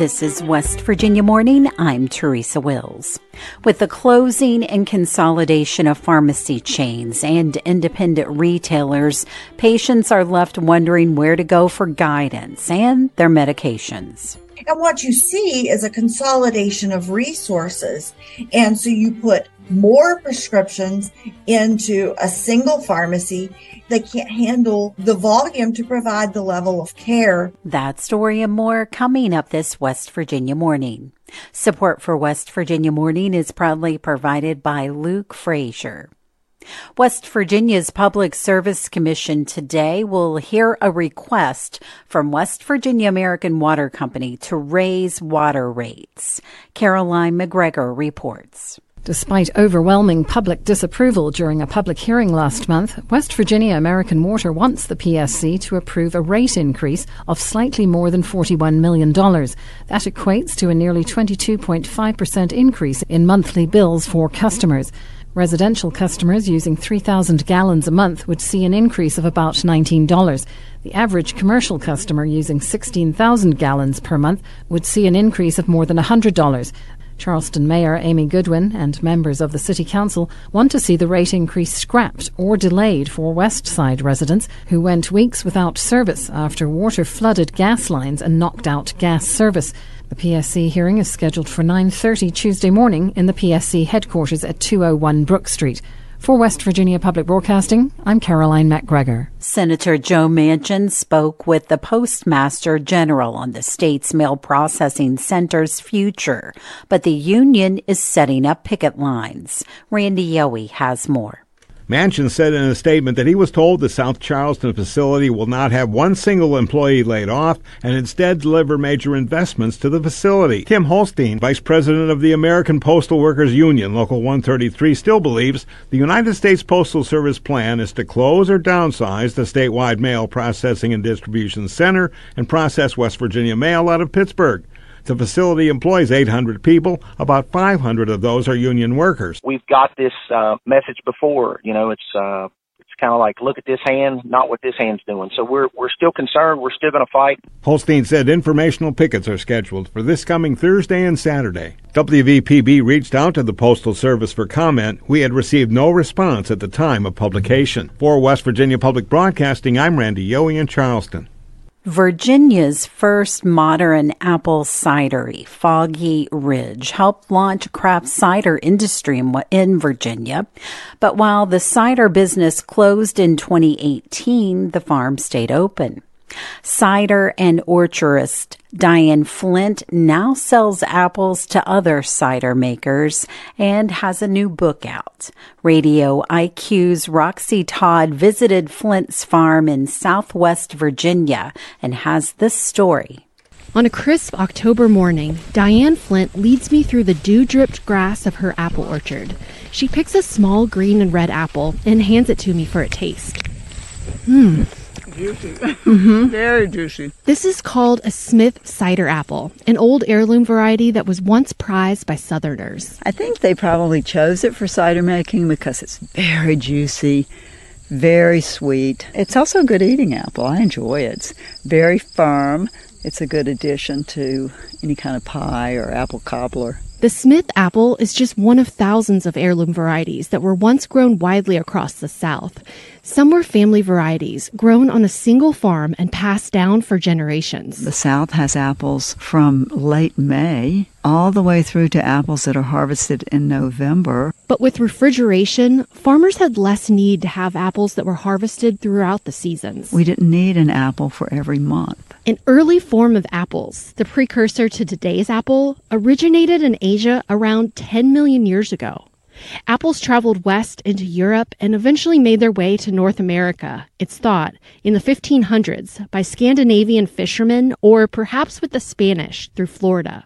This is West Virginia Morning. I'm Teresa Wills. With the closing and consolidation of pharmacy chains and independent retailers, patients are left wondering where to go for guidance and their medications. And what you see is a consolidation of resources. And so you put more prescriptions into a single pharmacy. They can't handle the volume to provide the level of care. That story and more coming up this West Virginia morning. Support for West Virginia Morning is proudly provided by Luke Frazier. West Virginia's Public Service Commission today will hear a request from West Virginia American Water Company to raise water rates. Caroline MacGregor reports. Despite overwhelming public disapproval during a public hearing last month, West Virginia American Water wants the PSC to approve a rate increase of slightly more than $41 million. That equates to a nearly 22.5% increase in monthly bills for customers. Residential customers using 3,000 gallons a month would see an increase of about $19. The average commercial customer using 16,000 gallons per month would see an increase of more than $100. Charleston Mayor Amy Goodwin and members of the City Council want to see the rate increase scrapped or delayed for West Side residents who went weeks without service after water flooded gas lines and knocked out gas service. The PSC hearing is scheduled for 9:30 Tuesday morning in the PSC headquarters at 201 Brook Street. For West Virginia Public Broadcasting, I'm Caroline MacGregor. Senator Joe Manchin spoke with the Postmaster General on the state's mail processing center's future, but the union is setting up picket lines. Randy Yohe has more. Manchin said in a statement that he was told the South Charleston facility will not have one single employee laid off and instead deliver major investments to the facility. Tim Holstein, vice president of the American Postal Workers Union, Local 133, still believes the United States Postal Service plan is to close or downsize the statewide mail processing and distribution center and process West Virginia mail out of Pittsburgh. The facility employs 800 people. About 500 of those are union workers. We've got this uh, message before. You know, it's uh, it's kind of like look at this hand, not what this hand's doing. So we're we're still concerned. We're still going to fight. Holstein said informational pickets are scheduled for this coming Thursday and Saturday. WVPB reached out to the Postal Service for comment. We had received no response at the time of publication. For West Virginia Public Broadcasting, I'm Randy Yohe in Charleston. Virginia's first modern apple cidery, Foggy Ridge, helped launch craft cider industry in Virginia. But while the cider business closed in 2018, the farm stayed open. Cider and orchardist Diane Flynt now sells apples to other cider makers and has a new book out. Radio IQ's Roxy Todd visited Flynt's farm in southwest Virginia and has this story. On a crisp October morning, Diane Flynt leads me through the dew dripped grass of her apple orchard. She picks a small green and red apple and hands it to me for a taste. Hmm, juicy. Mm-hmm. Very juicy. This is called a Smith cider apple, an old heirloom variety that was once prized by Southerners. I think they probably chose it for cider making because it's very juicy, very sweet. It's also a good eating apple. I enjoy it. It's very firm. It's a good addition to any kind of pie or apple cobbler. The Smith apple is just one of thousands of heirloom varieties that were once grown widely across the South. Some were family varieties grown on a single farm and passed down for generations. The South has apples from late May all the way through to apples that are harvested in November. But with refrigeration, farmers had less need to have apples that were harvested throughout the seasons. We didn't need an apple for every month. An early form of apples, the precursor to today's apple, originated in Asia around 10 million years ago. Apples traveled west into Europe and eventually made their way to North America, it's thought, in the 1500s by Scandinavian fishermen or perhaps with the Spanish through Florida.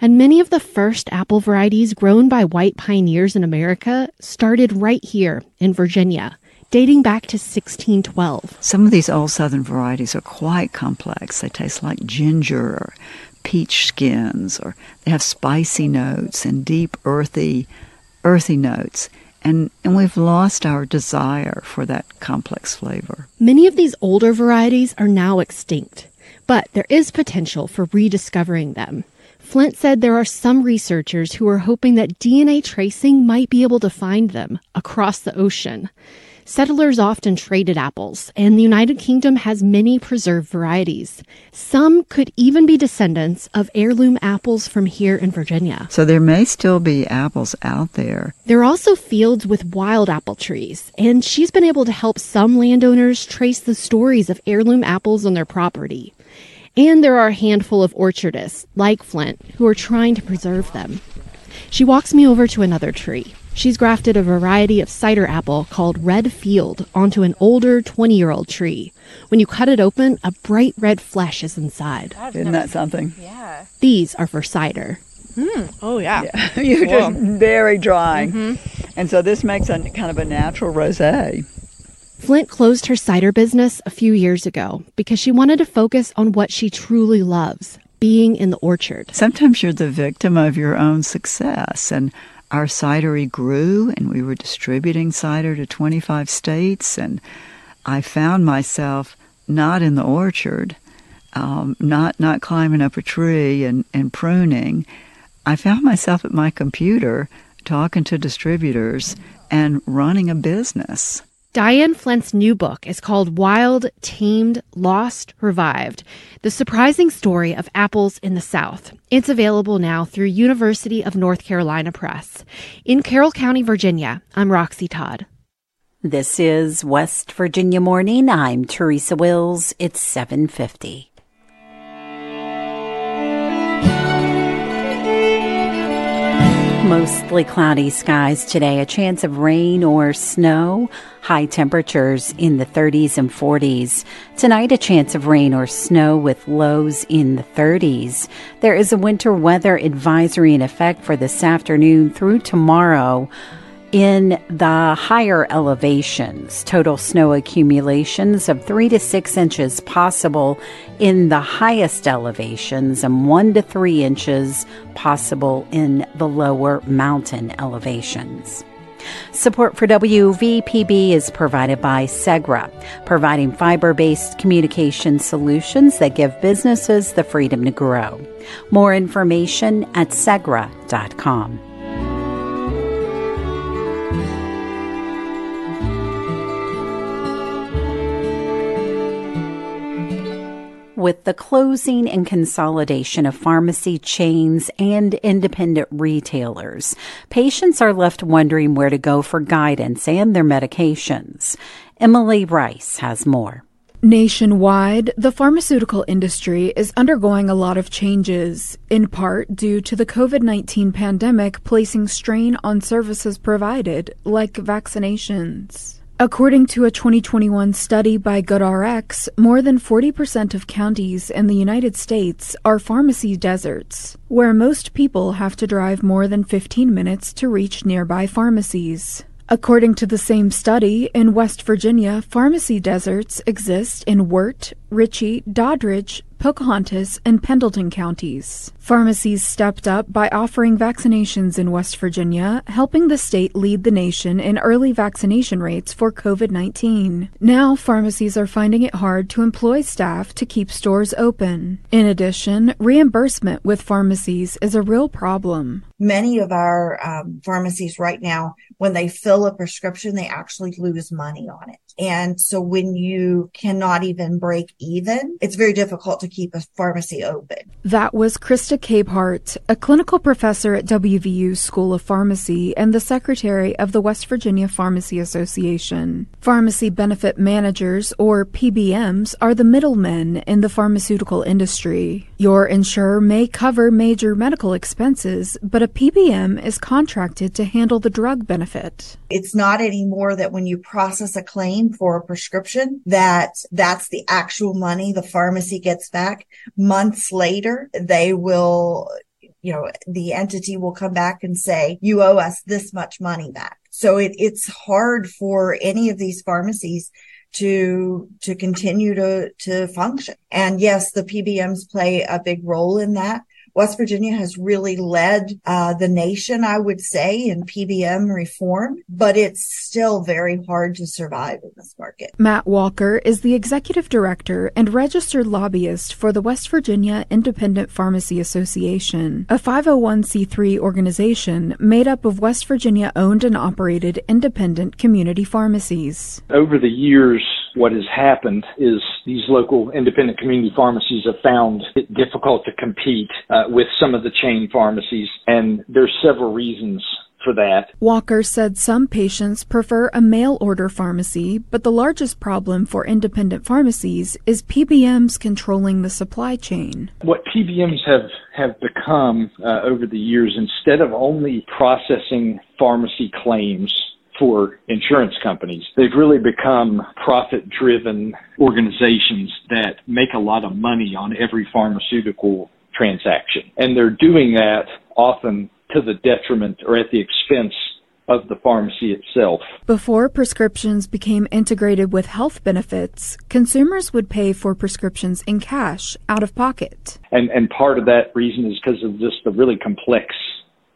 And many of the first apple varieties grown by white pioneers in America started right here in Virginia, dating back to 1612. Some of these old southern varieties are quite complex. They taste like ginger or peach skins, or they have spicy notes and deep, earthy, earthy notes. And, and we've lost our desire for that complex flavor. Many of these older varieties are now extinct, but there is potential for rediscovering them. Flynt said there are some researchers who are hoping that DNA tracing might be able to find them across the ocean. Settlers often traded apples, and the United Kingdom has many preserved varieties. Some could even be descendants of heirloom apples from here in Virginia. So there may still be apples out there. There are also fields with wild apple trees, and she's been able to help some landowners trace the stories of heirloom apples on their property. And there are a handful of orchardists, like Flynt, who are trying to preserve them. She walks me over to another tree. She's grafted a variety of cider apple called Redfield onto an older 20 year old tree. When you cut it open, a bright red flesh is inside. Isn't that something? Yeah. These are for cider. Mm. Oh, yeah. yeah. You're cool. just very dry. Mm-hmm. And so this makes a kind of a natural rosé. Flynt closed her cider business a few years ago because she wanted to focus on what she truly loves being in the orchard. Sometimes you're the victim of your own success. And our cidery grew and we were distributing cider to 25 states and i found myself not in the orchard um, not not climbing up a tree and, and pruning. I found myself at my computer talking to distributors and running a business Diane Flynt's new book is called Wild, Tamed, Lost, Revived The Surprising Story of Apples in the South. It's available now through University of North Carolina Press. In Carroll County, Virginia, I'm Roxy Todd. This is West Virginia Morning. I'm Teresa Wills. It's 750. Mostly cloudy skies today, a chance of rain or snow, high temperatures in the 30s and 40s. Tonight, a chance of rain or snow with lows in the 30s. There is a winter weather advisory in effect for this afternoon through tomorrow in the higher elevations, total snow accumulations of three to six inches possible in the highest elevations and one to three inches possible in the lower mountain elevations. Support for WVPB is provided by Segra, providing fiber based communication solutions that give businesses the freedom to grow. More information at segra.com. with the closing and consolidation of pharmacy chains and independent retailers, patients are left wondering where to go for guidance and their medications. Emily Rice has more. Nationwide, the pharmaceutical industry is undergoing a lot of changes, in part due to the COVID 19 pandemic placing strain on services provided, like vaccinations. According to a 2021 study by GoodRx, more than 40% of counties in the United States are pharmacy deserts, where most people have to drive more than 15 minutes to reach nearby pharmacies. According to the same study, in West Virginia, pharmacy deserts exist in Wirt, Ritchie, Doddridge, Pocahontas, and Pendleton counties. Pharmacies stepped up by offering vaccinations in West Virginia, helping the state lead the nation in early vaccination rates for COVID 19. Now, pharmacies are finding it hard to employ staff to keep stores open. In addition, reimbursement with pharmacies is a real problem. Many of our um, pharmacies right now, when they fill a prescription, they actually lose money on it. And so when you cannot even break even, it's very difficult to keep a pharmacy open. That was Krista Capehart, a clinical professor at WVU School of Pharmacy and the secretary of the West Virginia Pharmacy Association. Pharmacy benefit managers, or PBMs, are the middlemen in the pharmaceutical industry. Your insurer may cover major medical expenses, but a PBM is contracted to handle the drug benefit. It's not anymore that when you process a claim for a prescription, that that's the actual money the pharmacy gets back. Months later, they will, you know, the entity will come back and say, you owe us this much money back. So it, it's hard for any of these pharmacies to to continue to to function. And yes, the PBMs play a big role in that, West Virginia has really led uh, the nation, I would say, in PBM reform, but it's still very hard to survive in this market. Matt Walker is the executive director and registered lobbyist for the West Virginia Independent Pharmacy Association, a 501c3 organization made up of West Virginia owned and operated independent community pharmacies. Over the years, what has happened is these local independent community pharmacies have found it difficult to compete uh, with some of the chain pharmacies, and there's several reasons for that. Walker said some patients prefer a mail order pharmacy, but the largest problem for independent pharmacies is PBMs controlling the supply chain. What PBMs have, have become uh, over the years, instead of only processing pharmacy claims for insurance companies. They've really become profit driven organizations that make a lot of money on every pharmaceutical transaction. And they're doing that often to the detriment or at the expense of the pharmacy itself. Before prescriptions became integrated with health benefits, consumers would pay for prescriptions in cash out of pocket. And and part of that reason is because of just the really complex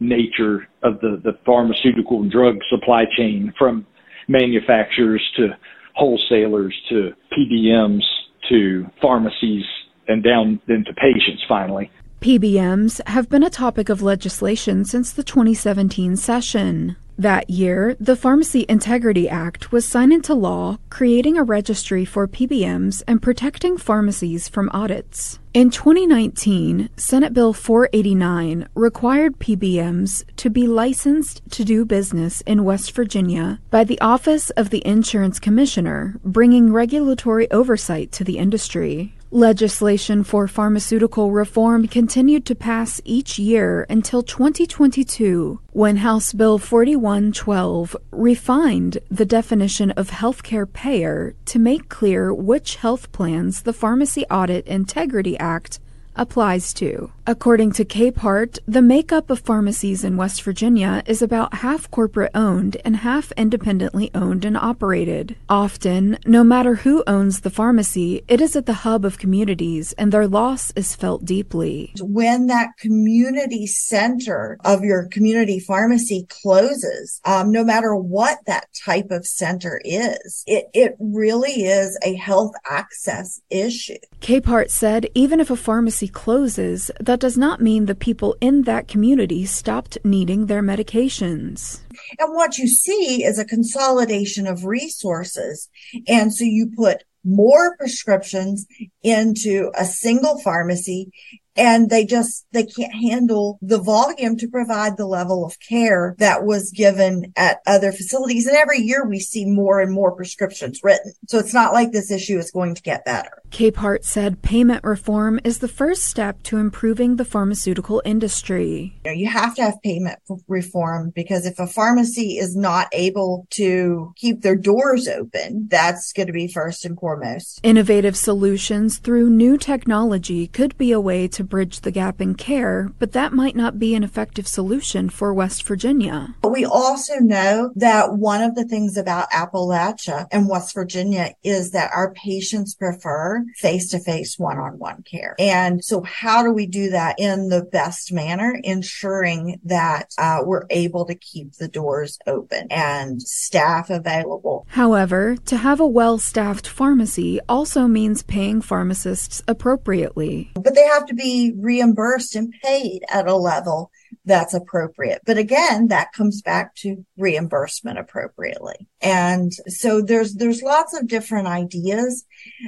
nature of the, the pharmaceutical drug supply chain from manufacturers to wholesalers to PBMs to pharmacies and down into patients finally. PBMs have been a topic of legislation since the 2017 session. That year, the Pharmacy Integrity Act was signed into law, creating a registry for PBMs and protecting pharmacies from audits. In 2019, Senate Bill 489 required PBMs to be licensed to do business in West Virginia by the Office of the Insurance Commissioner, bringing regulatory oversight to the industry. Legislation for pharmaceutical reform continued to pass each year until 2022, when House Bill 4112 refined the definition of healthcare payer to make clear which health plans the Pharmacy Audit Integrity Act applies to. According to Capehart, the makeup of pharmacies in West Virginia is about half corporate owned and half independently owned and operated. Often, no matter who owns the pharmacy, it is at the hub of communities and their loss is felt deeply. When that community center of your community pharmacy closes, um, no matter what that type of center is, it, it really is a health access issue. Capehart said even if a pharmacy closes, that does not mean the people in that community stopped needing their medications. And what you see is a consolidation of resources. And so you put more prescriptions into a single pharmacy and they just they can't handle the volume to provide the level of care that was given at other facilities. And every year we see more and more prescriptions written. So it's not like this issue is going to get better. Capehart said payment reform is the first step to improving the pharmaceutical industry. You, know, you have to have payment reform because if a pharmacy is not able to keep their doors open that's going to be first and foremost. Innovative solutions through new technology could be a way to bridge the gap in care, but that might not be an effective solution for West Virginia. But We also know that one of the things about Appalachia and West Virginia is that our patients prefer face to face one on one care. And so how do we do that in the best manner, ensuring that uh, we're able to keep the doors open and staff available? However, to have a well staffed pharmacy also means paying pharmacists appropriately. But they have to be reimbursed and paid at a level that's appropriate. But again, that comes back to reimbursement appropriately. And so there's, there's lots of different ideas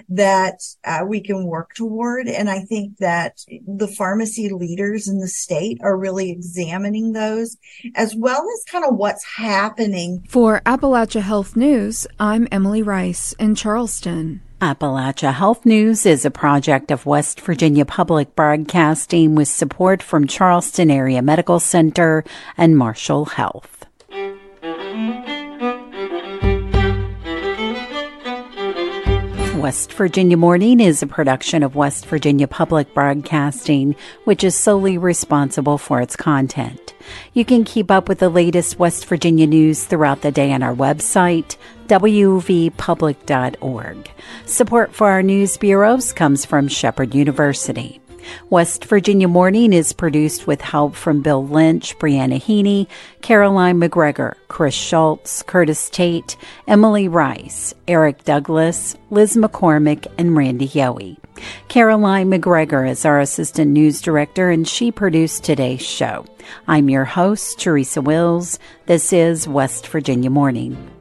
that uh, we can work toward. And I think that the pharmacy leaders in the state are really examining those as well as kind of what's happening. For Appalachia Health News, I'm Emily Rice in Charleston. Appalachia Health News is a project of West Virginia Public Broadcasting with support from Charleston Area Medical Center and Marshall Health. West Virginia Morning is a production of West Virginia Public Broadcasting, which is solely responsible for its content. You can keep up with the latest West Virginia news throughout the day on our website, wvpublic.org. Support for our news bureaus comes from Shepherd University. West Virginia Morning is produced with help from Bill Lynch, Brianna Heaney, Caroline MacGregor, Chris Schultz, Curtis Tate, Emily Rice, Eric Douglas, Liz McCormick, and Randy Yohe. Caroline MacGregor is our assistant news director, and she produced today's show. I'm your host, Teresa Wills. This is West Virginia Morning.